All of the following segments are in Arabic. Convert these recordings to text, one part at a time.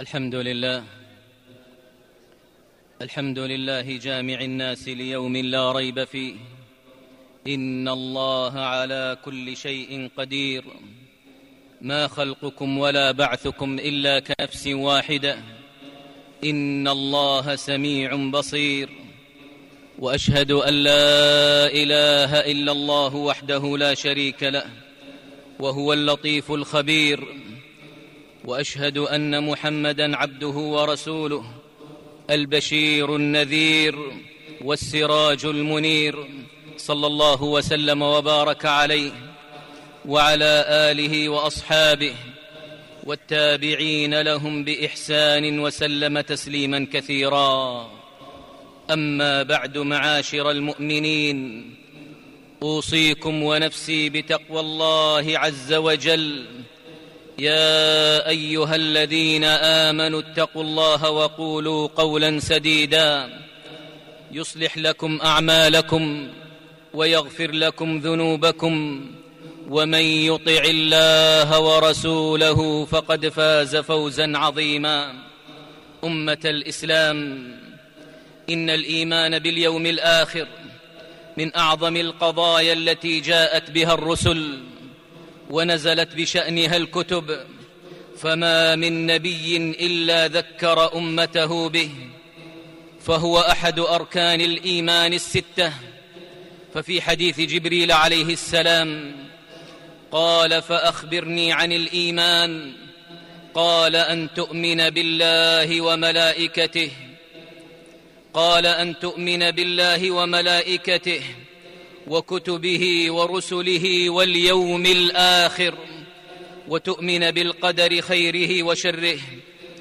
الحمد لله. الحمد لله جامع الناس ليوم لا ريب فيه. إن الله على كل شيء قدير. ما خلقكم ولا بعثكم إلا كنفس واحدة. إن الله سميع بصير. وأشهد أن لا إله إلا الله وحده لا شريك له. وهو اللطيف الخبير. وأشهد أن محمدا عبده ورسوله البشير النذير والسراج المنير صلى الله وسلم وبارك عليه وعلى آله وأصحابه والتابعين لهم بإحسان وسلم تسليما كثيرا. أما بعد معاشر المؤمنين أوصيكم ونفسي بتقوى الله عز وجل يا أيها الذين آمنوا اتقوا الله وقولوا قولا سديدا. يصلح لكم أعمالكم ويغفر لكم ذنوبكم. ومن يطع الله ورسوله فقد فاز فوزا عظيما. أمة الإسلام إن الإيمان باليوم الآخر من أعظم القضايا التي جاءت بها الرسل. ونزلت بشأنها الكتب فما من نبي إلا ذكر أمته به فهو أحد أركان الإيمان الستة. ففي حديث جبريل عليه السلام قال فأخبرني عن الإيمان قال أن تؤمن بالله وملائكته قال أن تؤمن بالله وملائكته وكتبه ورسله واليوم الآخر وتؤمن بالقدر خيره وشره.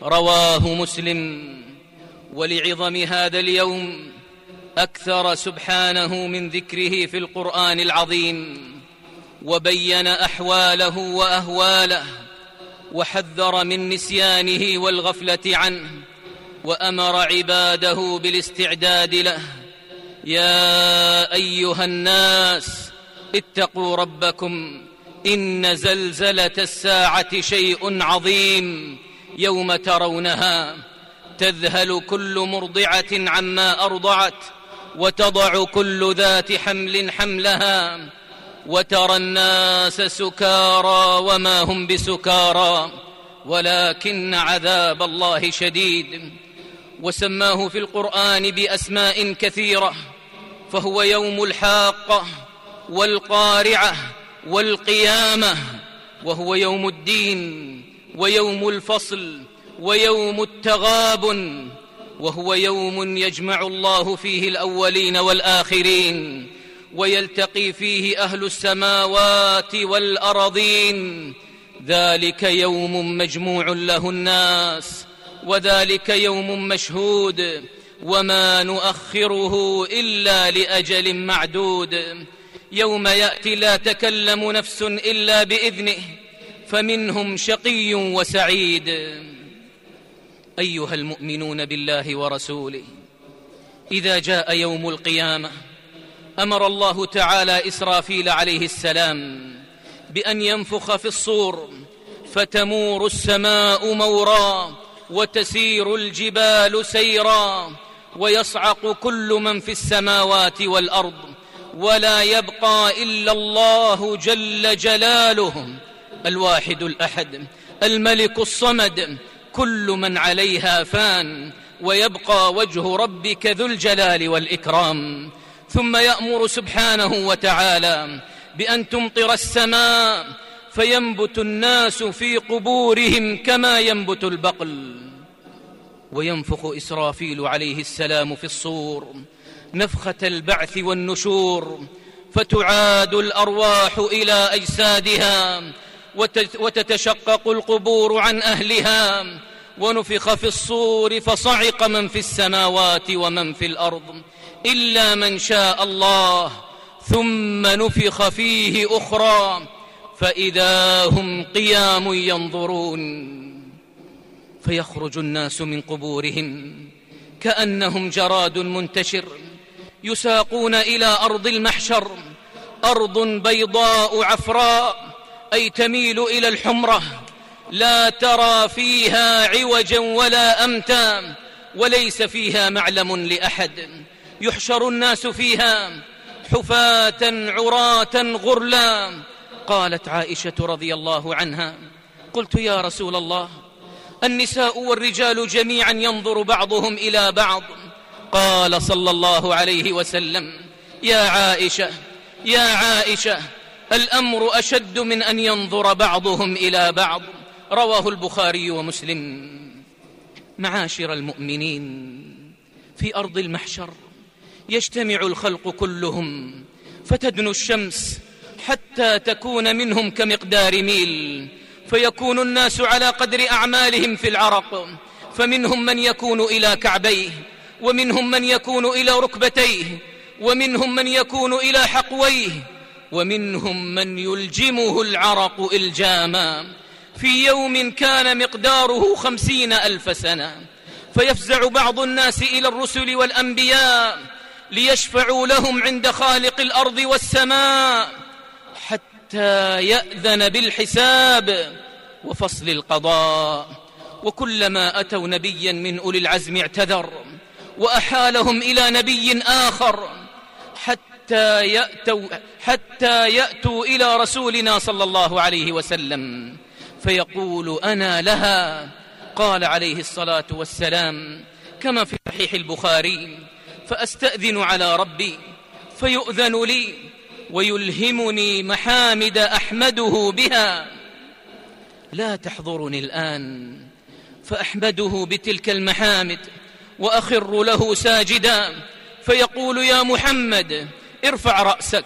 رواه مسلم. ولعظم هذا اليوم أكثر سبحانه من ذكره في القرآن العظيم. وبين أحواله وأهواله وحذر من نسيانه والغفلة عنه وأمر عباده بالاستعداد له. يا أيها الناس اتقوا ربكم إن زلزلة الساعة شيء عظيم يوم ترونها. تذهل كل مرضعة عما أرضعت وتضع كل ذات حمل حملها وترى الناس سكارى وما هم بسكارى ولكن عذاب الله شديد. وسماه في القرآن بأسماء كثيرة فهو يوم الحاقة والقارعة والقيامة وهو يوم الدين ويوم الفصل ويوم التغابن وهو يوم يجمع الله فيه الأولين والآخرين ويلتقي فيه أهل السماوات والأرضين. ذلك يوم مجموع له الناس وذلك يوم مشهود وما نؤخره إلا لأجل معدود. يوم يأتي لا تكلم نفس إلا بإذنه فمنهم شقي وسعيد. أيها المؤمنون بالله ورسوله إذا جاء يوم القيامة أمر الله تعالى إسرافيل عليه السلام بأن ينفخ في الصور فتمور السماء مورا وتسير الجبال سيرا ويصعق كل من في السماوات والأرض ولا يبقى إلا الله جل جلاله الواحد الأحد الملك الصمد كل من عليها فان ويبقى وجه ربك ذو الجلال والإكرام. ثم يأمر سبحانه وتعالى بأن تمطر السماء فينبت الناس في قبورهم كما ينبت البقل. وينفخ إسرافيل عليه السلام في الصور نفخة البعث والنشور فتعاد الأرواح إلى أجسادها وتتشقق القبور عن أهلها ونفخ في الصور فصعق من في السماوات ومن في الأرض إلا من شاء الله ثم نفخ فيه أخرى فإذا هم قيام ينظرون. فيخرج الناس من قبورهم كأنهم جراد منتشر يساقون إلى أرض المحشر أرض بيضاء عفراء أي تميل إلى الحمرة. لا ترى فيها عوجا ولا أمتا وليس فيها معلم لأحد. يحشر الناس فيها حفاة عراة غرلا. قالت عائشة رضي الله عنها قلت يا رسول الله النساء والرجال جميعا ينظر بعضهم إلى بعض. قال صلى الله عليه وسلم يا عائشة يا عائشة الأمر أشد من أن ينظر بعضهم إلى بعض. رواه البخاري ومسلم. معاشر المؤمنين في أرض المحشر يجتمع الخلق كلهم فتدنو الشمس حتى تكون منهم كمقدار ميل. فيكون الناس على قدر أعمالهم في العرق. فمنهم من يكون إلى كعبيه ومنهم من يكون إلى ركبتيه ومنهم من يكون إلى حقويه ومنهم من يلجمه العرق إلجاما. في يوم كان مقداره خمسين ألف سنة فيفزع بعض الناس إلى الرسل والأنبياء ليشفعوا لهم عند خالق الأرض والسماء. حتى يأذن بالحساب وفصل القضاء. وكلما أتوا نبيا من أولي العزم اعتذر وأحالهم إلى نبي آخر حتى يأتوا, حتى يأتوا إلى رسولنا صلى الله عليه وسلم. فيقول أنا لها قال عليه الصلاة والسلام كما في صحيح البخاري فأستأذن على ربي فيؤذن لي. ويلهمني محامد أحمده بها. لا تحضرني الآن فأحمده بتلك المحامد وأخر له ساجدا. فيقول يا محمد ارفع رأسك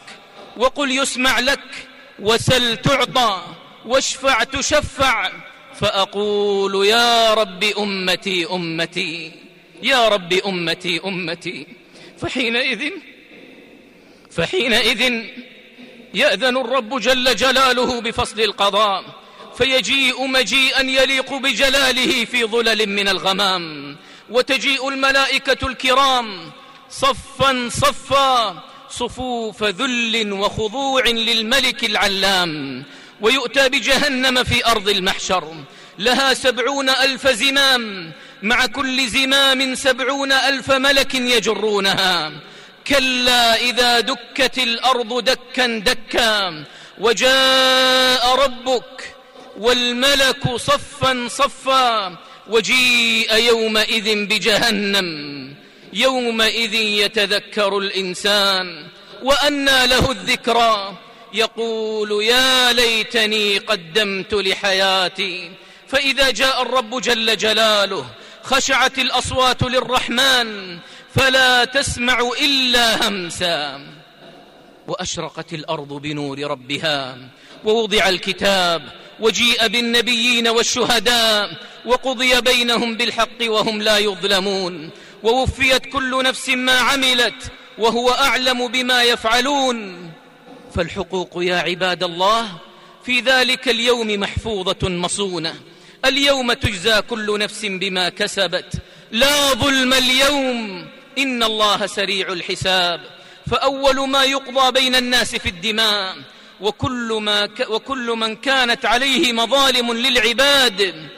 وقل يسمع لك وسل تعطى واشفع تشفع. فأقول يا رب أمتي أمتي يا رب أمتي أمتي. فحينئذ فحينئذ يأذن الرب جل جلاله بفصل القضاء فيجيء مجيئا يليق بجلاله في ظلل من الغمام وتجيء الملائكة الكرام صفا صفا صفوف ذل وخضوع للملك العلام ويؤتى بجهنم في أرض المحشر لها سبعون ألف زمام مع كل زمام سبعون ألف ملك يجرونها كلا إذا دكت الأرض دكا دكا وجاء ربك والملك صفا صفا وجيء يومئذ بجهنم يومئذ يتذكر الإنسان وأنى له الذكرى يقول يا ليتني قدمت لحياتي فإذا جاء الرب جل جلاله خشعت الأصوات للرحمن فلا تسمع إلا همسا. وأشرقت الأرض بنور ربها. ووضع الكتاب وجيء بالنبيين والشهداء. وقضي بينهم بالحق وهم لا يظلمون. ووفيت كل نفس ما عملت وهو أعلم بما يفعلون. فالحقوق يا عباد الله في ذلك اليوم محفوظة مصونة. اليوم تجزى كل نفس بما كسبت. لا ظلم اليوم إن الله سريع الحساب. فأول ما يقضى بين الناس في الدماء وكل, ما ك وكل من كانت عليه مظالم للعباد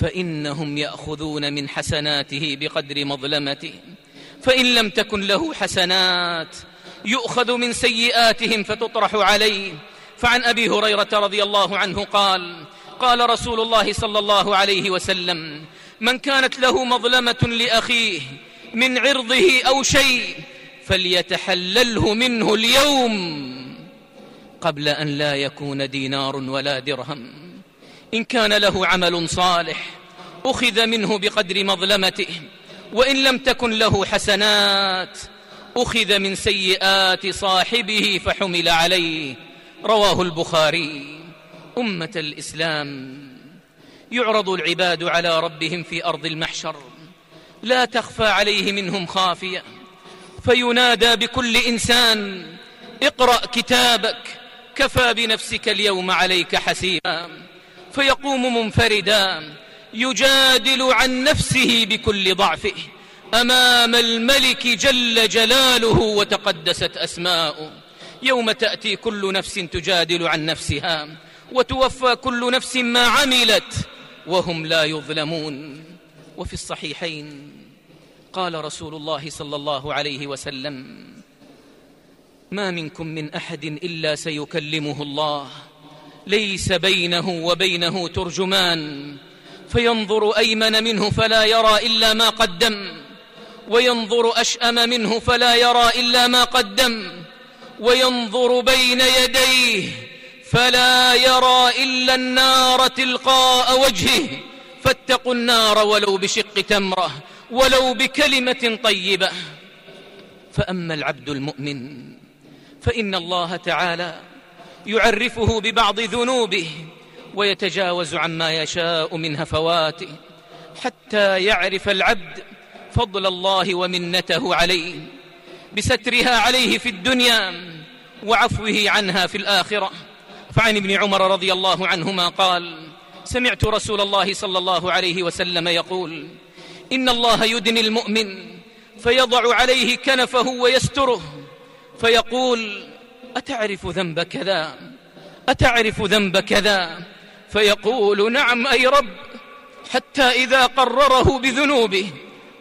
فإنهم يأخذون من حسناته بقدر مظلمته. فإن لم تكن له حسنات يؤخذ من سيئاتهم فتطرح عليه. فعن أبي هريرة رضي الله عنه قال قال رسول الله صلى الله عليه وسلم من كانت له مظلمة لأخيه من عرضه أو شيء فليتحلله منه اليوم قبل أن لا يكون دينار ولا درهم. إن كان له عمل صالح أخذ منه بقدر مظلمته وإن لم تكن له حسنات أخذ من سيئات صاحبه فحمل عليه. رواه البخاري. أمة الإسلام. يعرض العباد على ربهم في أرض المحشر. لا تخفى عليه منهم خافية. فينادى بكل إنسان اقرأ كتابك كفى بنفسك اليوم عليك حسيبا. فيقوم منفردا يجادل عن نفسه بكل ضعفه. أمام الملك جل جلاله وتقدست أسماؤه. يوم تأتي كل نفس تجادل عن نفسها وتوفى كل نفس ما عملت وهم لا يظلمون. وفي الصحيحين. قال رسول الله صلى الله عليه وسلم ما منكم من أحد إلا سيكلمه الله. ليس بينه وبينه ترجمان. فينظر أيمن منه فلا يرى إلا ما قدم. وينظر أشأم منه فلا يرى إلا ما قدم. وينظر بين يديه فلا يرى إلا النار تلقاء وجهه. فاتقوا النار ولو بشق تمرة ولو بكلمة طيبة. فأما العبد المؤمن فإن الله تعالى يعرفه ببعض ذنوبه ويتجاوز عما يشاء من هفواته حتى يعرف العبد فضل الله ومنته عليه بسترها عليه في الدنيا وعفوه عنها في الآخرة. فعن ابن عمر رضي الله عنهما قال سمعت رسول الله صلى الله عليه وسلم يقول إن الله يدني المؤمن فيضع عليه كنفه ويستره فيقول أتعرف ذنب كذا؟ أتعرف ذنب كذا؟ فيقول نعم أي رب حتى إذا قرره بذنوبه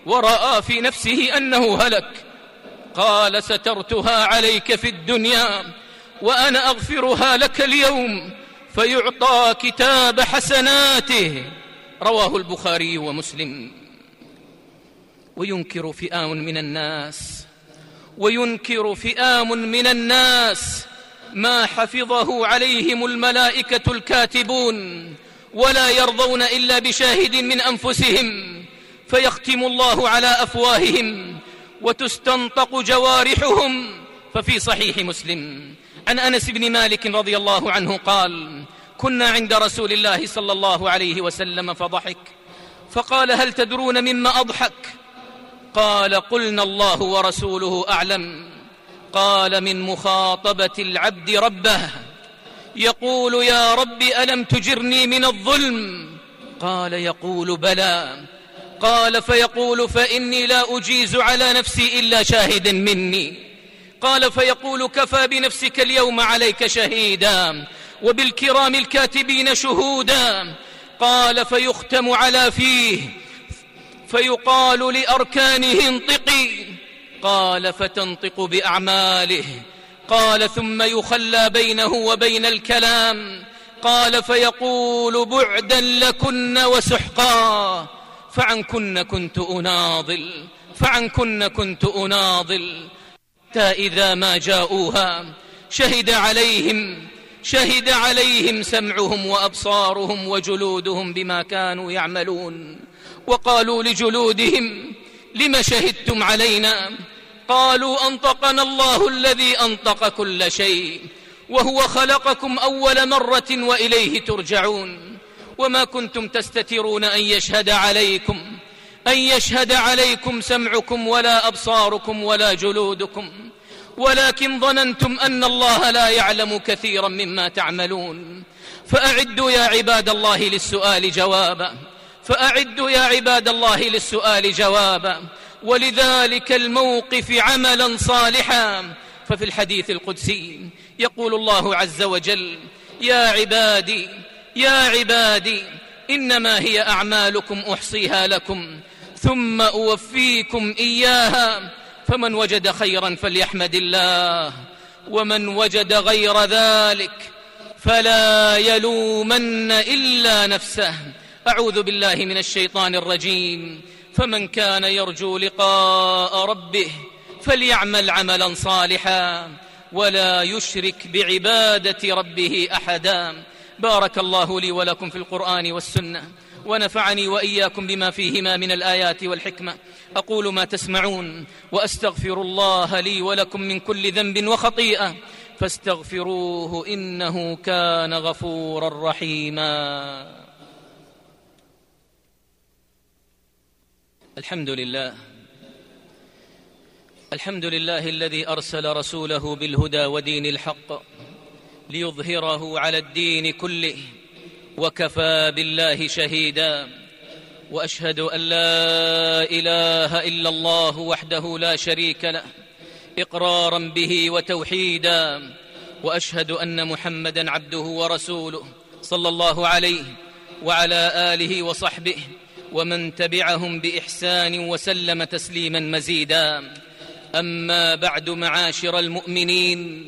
ورأى في نفسه أنه هلك قال سترتها عليك في الدنيا وأنا أغفرها لك اليوم فيعطى كتاب حسناته. رواه البخاري ومسلم. وينكر فئام من الناس. وينكر فئام من الناس. ما حفظه عليهم الملائكة الكاتبون. ولا يرضون إلا بشاهد من أنفسهم. فيختم الله على أفواههم. وتستنطق جوارحهم. ففي صحيح مسلم. عن أنس بن مالك رضي الله عنه قال كنا عند رسول الله صلى الله عليه وسلم فضحك فقال هل تدرون مما أضحك؟ قال قلنا الله ورسوله أعلم قال من مخاطبة العبد ربه يقول يا رب ألم تجرني من الظلم؟ قال يقول بلى قال فيقول فإني لا أجيز على نفسي إلا شاهدا مني. قال فيقول كفى بنفسك اليوم عليك شهيدا وبالكرام الكاتبين شهودا. قال فيختم على فيه فيقال لأركانه انطقي. قال فتنطق بأعماله. قال ثم يخلى بينه وبين الكلام. قال فيقول بعدا لكن وسحقا. فعنكن كنت أناضل فعنكن كنت أناضل. حتى إذا ما جاءوها شهد عليهم شهد عليهم سمعهم وأبصارهم وجلودهم بما كانوا يعملون. وقالوا لجلودهم لم شهدتم علينا؟ قالوا أنطقنا الله الذي أنطق كل شيء وهو خلقكم أول مرة وإليه ترجعون. وما كنتم تستترون أن يشهد عليكم. أن يشهد عليكم سمعكم ولا أبصاركم ولا جلودكم ولكن ظننتم أن الله لا يعلم كثيرا مما تعملون. فأعدوا يا عباد الله للسؤال جوابا فأعدوا يا عباد الله للسؤال جوابا ولذلك الموقف عملا صالحا. ففي الحديث القدسي يقول الله عز وجل يا عبادي يا عبادي إنما هي أعمالكم أحصيها لكم. ثم أوفيكم إياها فمن وجد خيرا فليحمد الله ومن وجد غير ذلك فلا يلومن إلا نفسه. أعوذ بالله من الشيطان الرجيم. فمن كان يرجو لقاء ربه فليعمل عملا صالحا ولا يشرك بعبادة ربه احدا. بارك الله لي ولكم في القرآن والسنة. ونفعني وإياكم بما فيهما من الآيات والحكمة. أقول ما تسمعون وأستغفر الله لي ولكم من كل ذنب وخطيئة. فاستغفروه إنه كان غفورا رحيما. الحمد لله. الحمد لله الذي أرسل رسوله بالهدى ودين الحق ليظهره على الدين كله. وكفى بالله شهيدا. وأشهد أن لا إله إلا الله وحده لا شريك له إقرارا به وتوحيدا. وأشهد أن محمدا عبده ورسوله صلى الله عليه وعلى آله وصحبه ومن تبعهم بإحسان وسلم تسليما مزيدا. أما بعد معاشر المؤمنين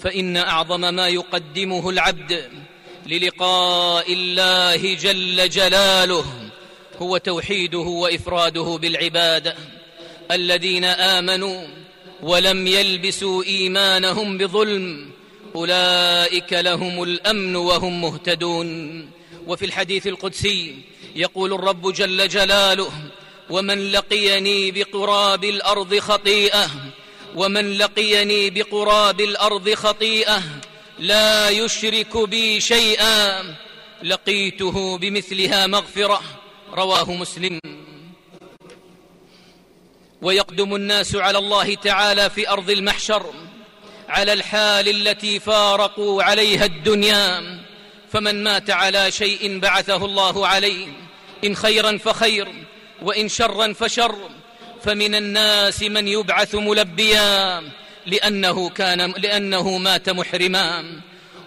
فإن أعظم ما يقدمه العبد للقاء الله جل جلاله هو توحيده وإفراده بالعباده الذين آمنوا ولم يلبسوا إيمانهم بظلم أولئك لهم الأمن وهم مهتدون. وفي الحديث القدسي يقول الرب جل جلاله ومن لقيني بقراب الأرض خطيئة ومن لقيني بقراب الأرض خطيئة لا يشرك بي شيئا. لقيته بمثلها مغفرة. رواه مسلم. ويقدم الناس على الله تعالى في أرض المحشر. على الحال التي فارقوا عليها الدنيا. فمن مات على شيء بعثه الله عليه. إن خيرا فخير وإن شرا فشر. فمن الناس من يبعث ملبيا. لأنه كان لأنه مات محرما.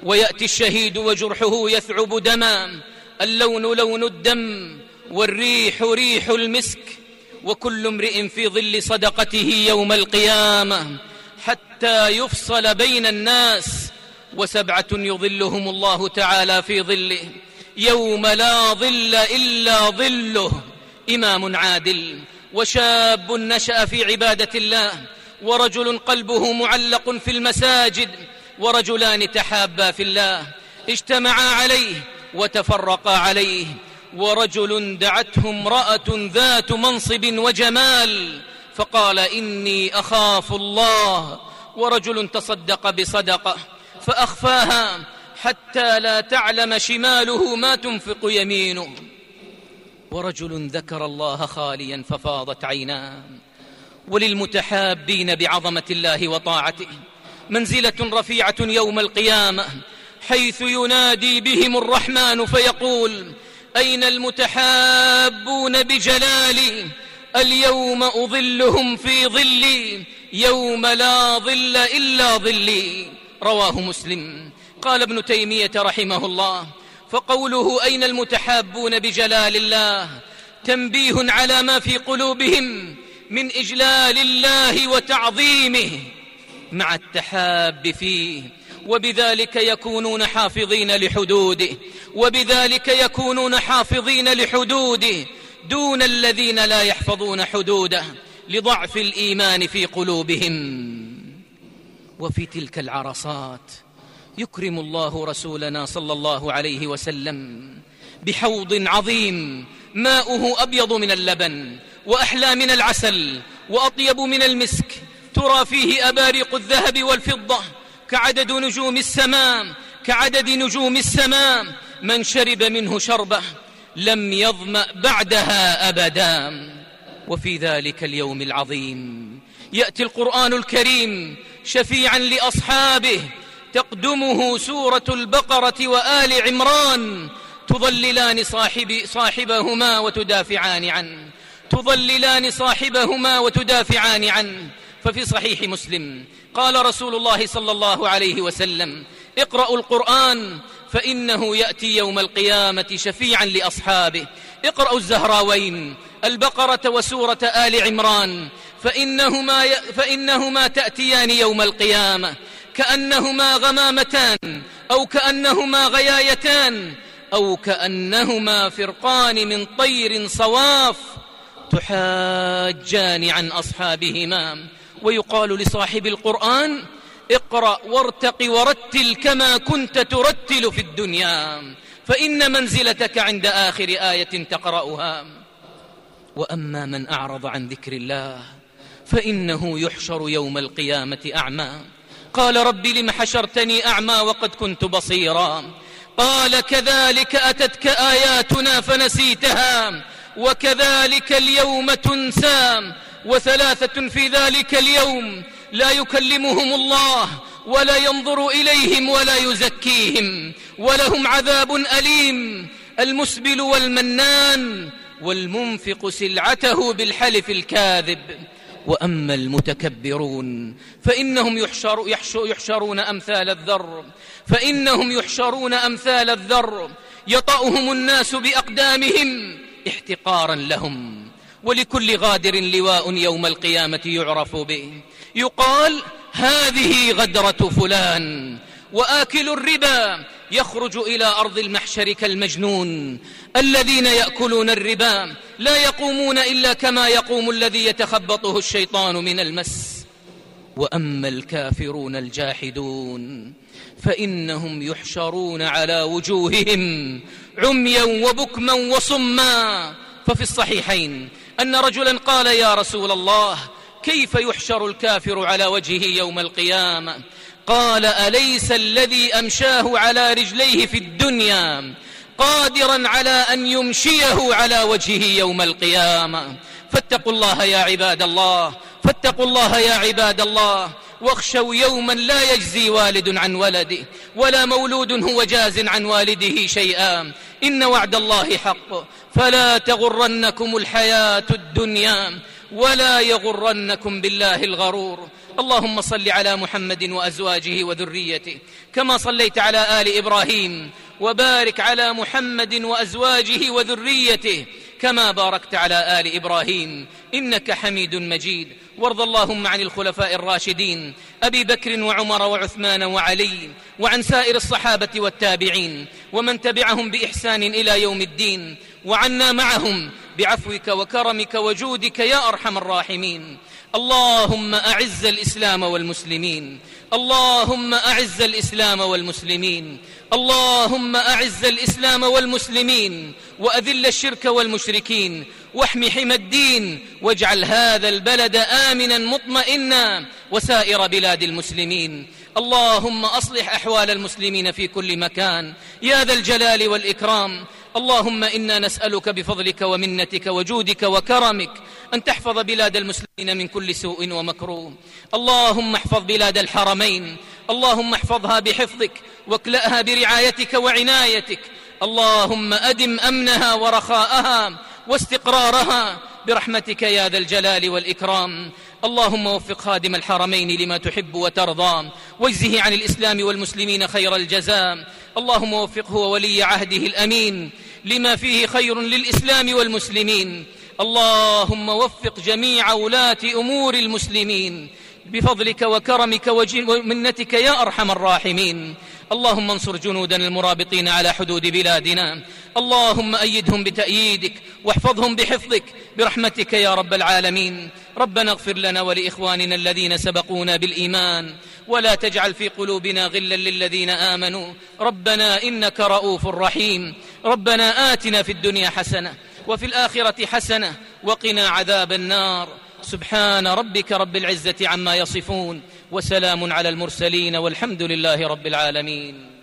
ويأتي الشهيد وجرحه يثعب دما. اللون لون الدم والريح ريح المسك. وكل امرئ في ظل صدقته يوم القيامة. حتى يفصل بين الناس. وسبعة يظلهم الله تعالى في ظله. يوم لا ظل إلا ظله. إمام عادل. وشاب نشأ في عبادة الله. ورجل قلبه معلق في المساجد ورجلان تحابا في الله اجتمعا عليه وتفرقا عليه ورجل دعته امرأة ذات منصب وجمال فقال إني أخاف الله ورجل تصدق بصدقة فأخفاها حتى لا تعلم شماله ما تنفق يمينه. ورجل ذكر الله خاليا ففاضت عيناه. وللمتحابين بعظمة الله وطاعته. منزلة رفيعة يوم القيامة حيث ينادي بهم الرحمن فيقول أين المتحابون بجلالي؟ اليوم أظلهم في ظلي يوم لا ظل إلا ظلي. رواه مسلم. قال ابن تيمية رحمه الله فقوله أين المتحابون بجلال الله؟ تنبيه على ما في قلوبهم من إجلال الله وتعظيمه مع التحاب فيه وبذلك يكونون حافظين لحدوده وبذلك يكونون حافظين لحدوده دون الذين لا يحفظون حدوده لضعف الإيمان في قلوبهم. وفي تلك العرصات يكرم الله رسولنا صلى الله عليه وسلم بحوض عظيم ماؤه أبيض من اللبن وأحلى من العسل وأطيب من المسك. ترى فيه أباريق الذهب والفضة كعدد نجوم السماء كعدد نجوم السماء. من شرب منه شربه لم يظمأ بعدها أبدا. وفي ذلك اليوم العظيم يأتي القرآن الكريم شفيعا لأصحابه. تقدمه سورة البقرة وآل عمران. تضللان صاحب صاحبهما وتدافعان عنه. تضللان صاحبهما وتدافعان عنه ففي صحيح مسلم. قال رسول الله صلى الله عليه وسلم اقرأوا القرآن فإنه يأتي يوم القيامة شفيعا لأصحابه. اقرأوا الزهراوين البقرة وسورة آل عمران فإنهما, ي... فإنهما تأتيان يوم القيامة. كأنهما غمامتان أو كأنهما غيايتان أو كأنهما فرقان من طير صواف تحاجان عن أصحابهما. ويقال لصاحب القرآن اقرأ وارتق ورتل كما كنت ترتل في الدنيا. فإن منزلتك عند آخر آية تقرأها. وأما من أعرض عن ذكر الله فإنه يحشر يوم القيامة أعمى. قال رب لم حشرتني أعمى وقد كنت بصيرا. قال كذلك أتتك آياتنا فنسيتها. وكذلك اليوم تنسى وثلاثة في ذلك اليوم لا يكلمهم الله ولا ينظر إليهم ولا يزكيهم ولهم عذاب أليم المسبل والمنان والمنفق سلعته بالحلف الكاذب. وأما المتكبرون فإنهم يحشر يحشرون أمثال الذر فإنهم يحشرون أمثال الذر يطأهم الناس بأقدامهم احتقارا لهم ولكل غادر لواء يوم القيامة يعرف به. يقال هذه غدرة فلان وآكل الربا يخرج إلى أرض المحشر كالمجنون. الذين يأكلون الربا لا يقومون إلا كما يقوم الذي يتخبطه الشيطان من المس. وأما الكافرون الجاحدون فإنهم يحشرون على وجوههم عميا وبكما وصما. ففي الصحيحين أن رجلا قال يا رسول الله كيف يحشر الكافر على وجهه يوم القيامة؟ قال أليس الذي أمشاه على رجليه في الدنيا قادرا على أن يمشيه على وجهه يوم القيامة؟ فاتقوا الله يا عباد الله فاتقوا الله يا عباد الله واخشوا يوما لا يجزي والد عن ولده ولا مولود هو جاز عن والده شيئا. إن وعد الله حق. فلا تغرنكم الحياة الدنيا ولا يغرنكم بالله الغرور. اللهم صل على محمد وأزواجه وذريته كما صليت على آل إبراهيم وبارك على محمد وأزواجه وذريته. كما باركت على آل إبراهيم إنك حميد مجيد. وارض اللهم عن الخلفاء الراشدين أبي بكر وعمر وعثمان وعلي وعن سائر الصحابة والتابعين ومن تبعهم بإحسان إلى يوم الدين وعنا معهم بعفوك وكرمك وجودك يا أرحم الراحمين. اللهم أعز الإسلام والمسلمين. اللهم أعز الإسلام والمسلمين. اللهم أعز الإسلام والمسلمين. وأذل الشرك والمشركين. واحم حمى الدين. واجعل هذا البلد آمنا مطمئنا. وسائر بلاد المسلمين. اللهم أصلح أحوال المسلمين في كل مكان. يا ذا الجلال والإكرام. اللهم إنا نسألك بفضلك ومنتك وجودك وكرمك أن تحفظ بلاد المسلمين من كل سوء ومكروه. اللهم احفظ بلاد الحرمين. اللهم احفظها بحفظك. واكلأها برعايتك وعنايتك. اللهم أدم أمنها ورخاءها واستقرارها برحمتك يا ذا الجلال والإكرام. اللهم وفق خادم الحرمين لما تحب وترضى. واجزه عن الإسلام والمسلمين خير الجزاء. اللهم وفقه وولي عهده الأمين. لما فيه خير للإسلام والمسلمين. اللهم وفق جميع ولاة أمور المسلمين. بفضلك وكرمك ومنتك يا أرحم الراحمين. اللهم انصر جنودنا المرابطين على حدود بلادنا. اللهم أيدهم بتأييدك واحفظهم بحفظك. برحمتك يا رب العالمين. ربنا اغفر لنا ولإخواننا الذين سبقونا بالإيمان. ولا تجعل في قلوبنا غلا للذين آمنوا. ربنا إنك رؤوف رحيم. ربنا آتنا في الدنيا حسنة وفي الآخرة حسنة وقنا عذاب النار. سبحان ربك رب العزة عما يصفون وسلام على المرسلين والحمد لله رب العالمين.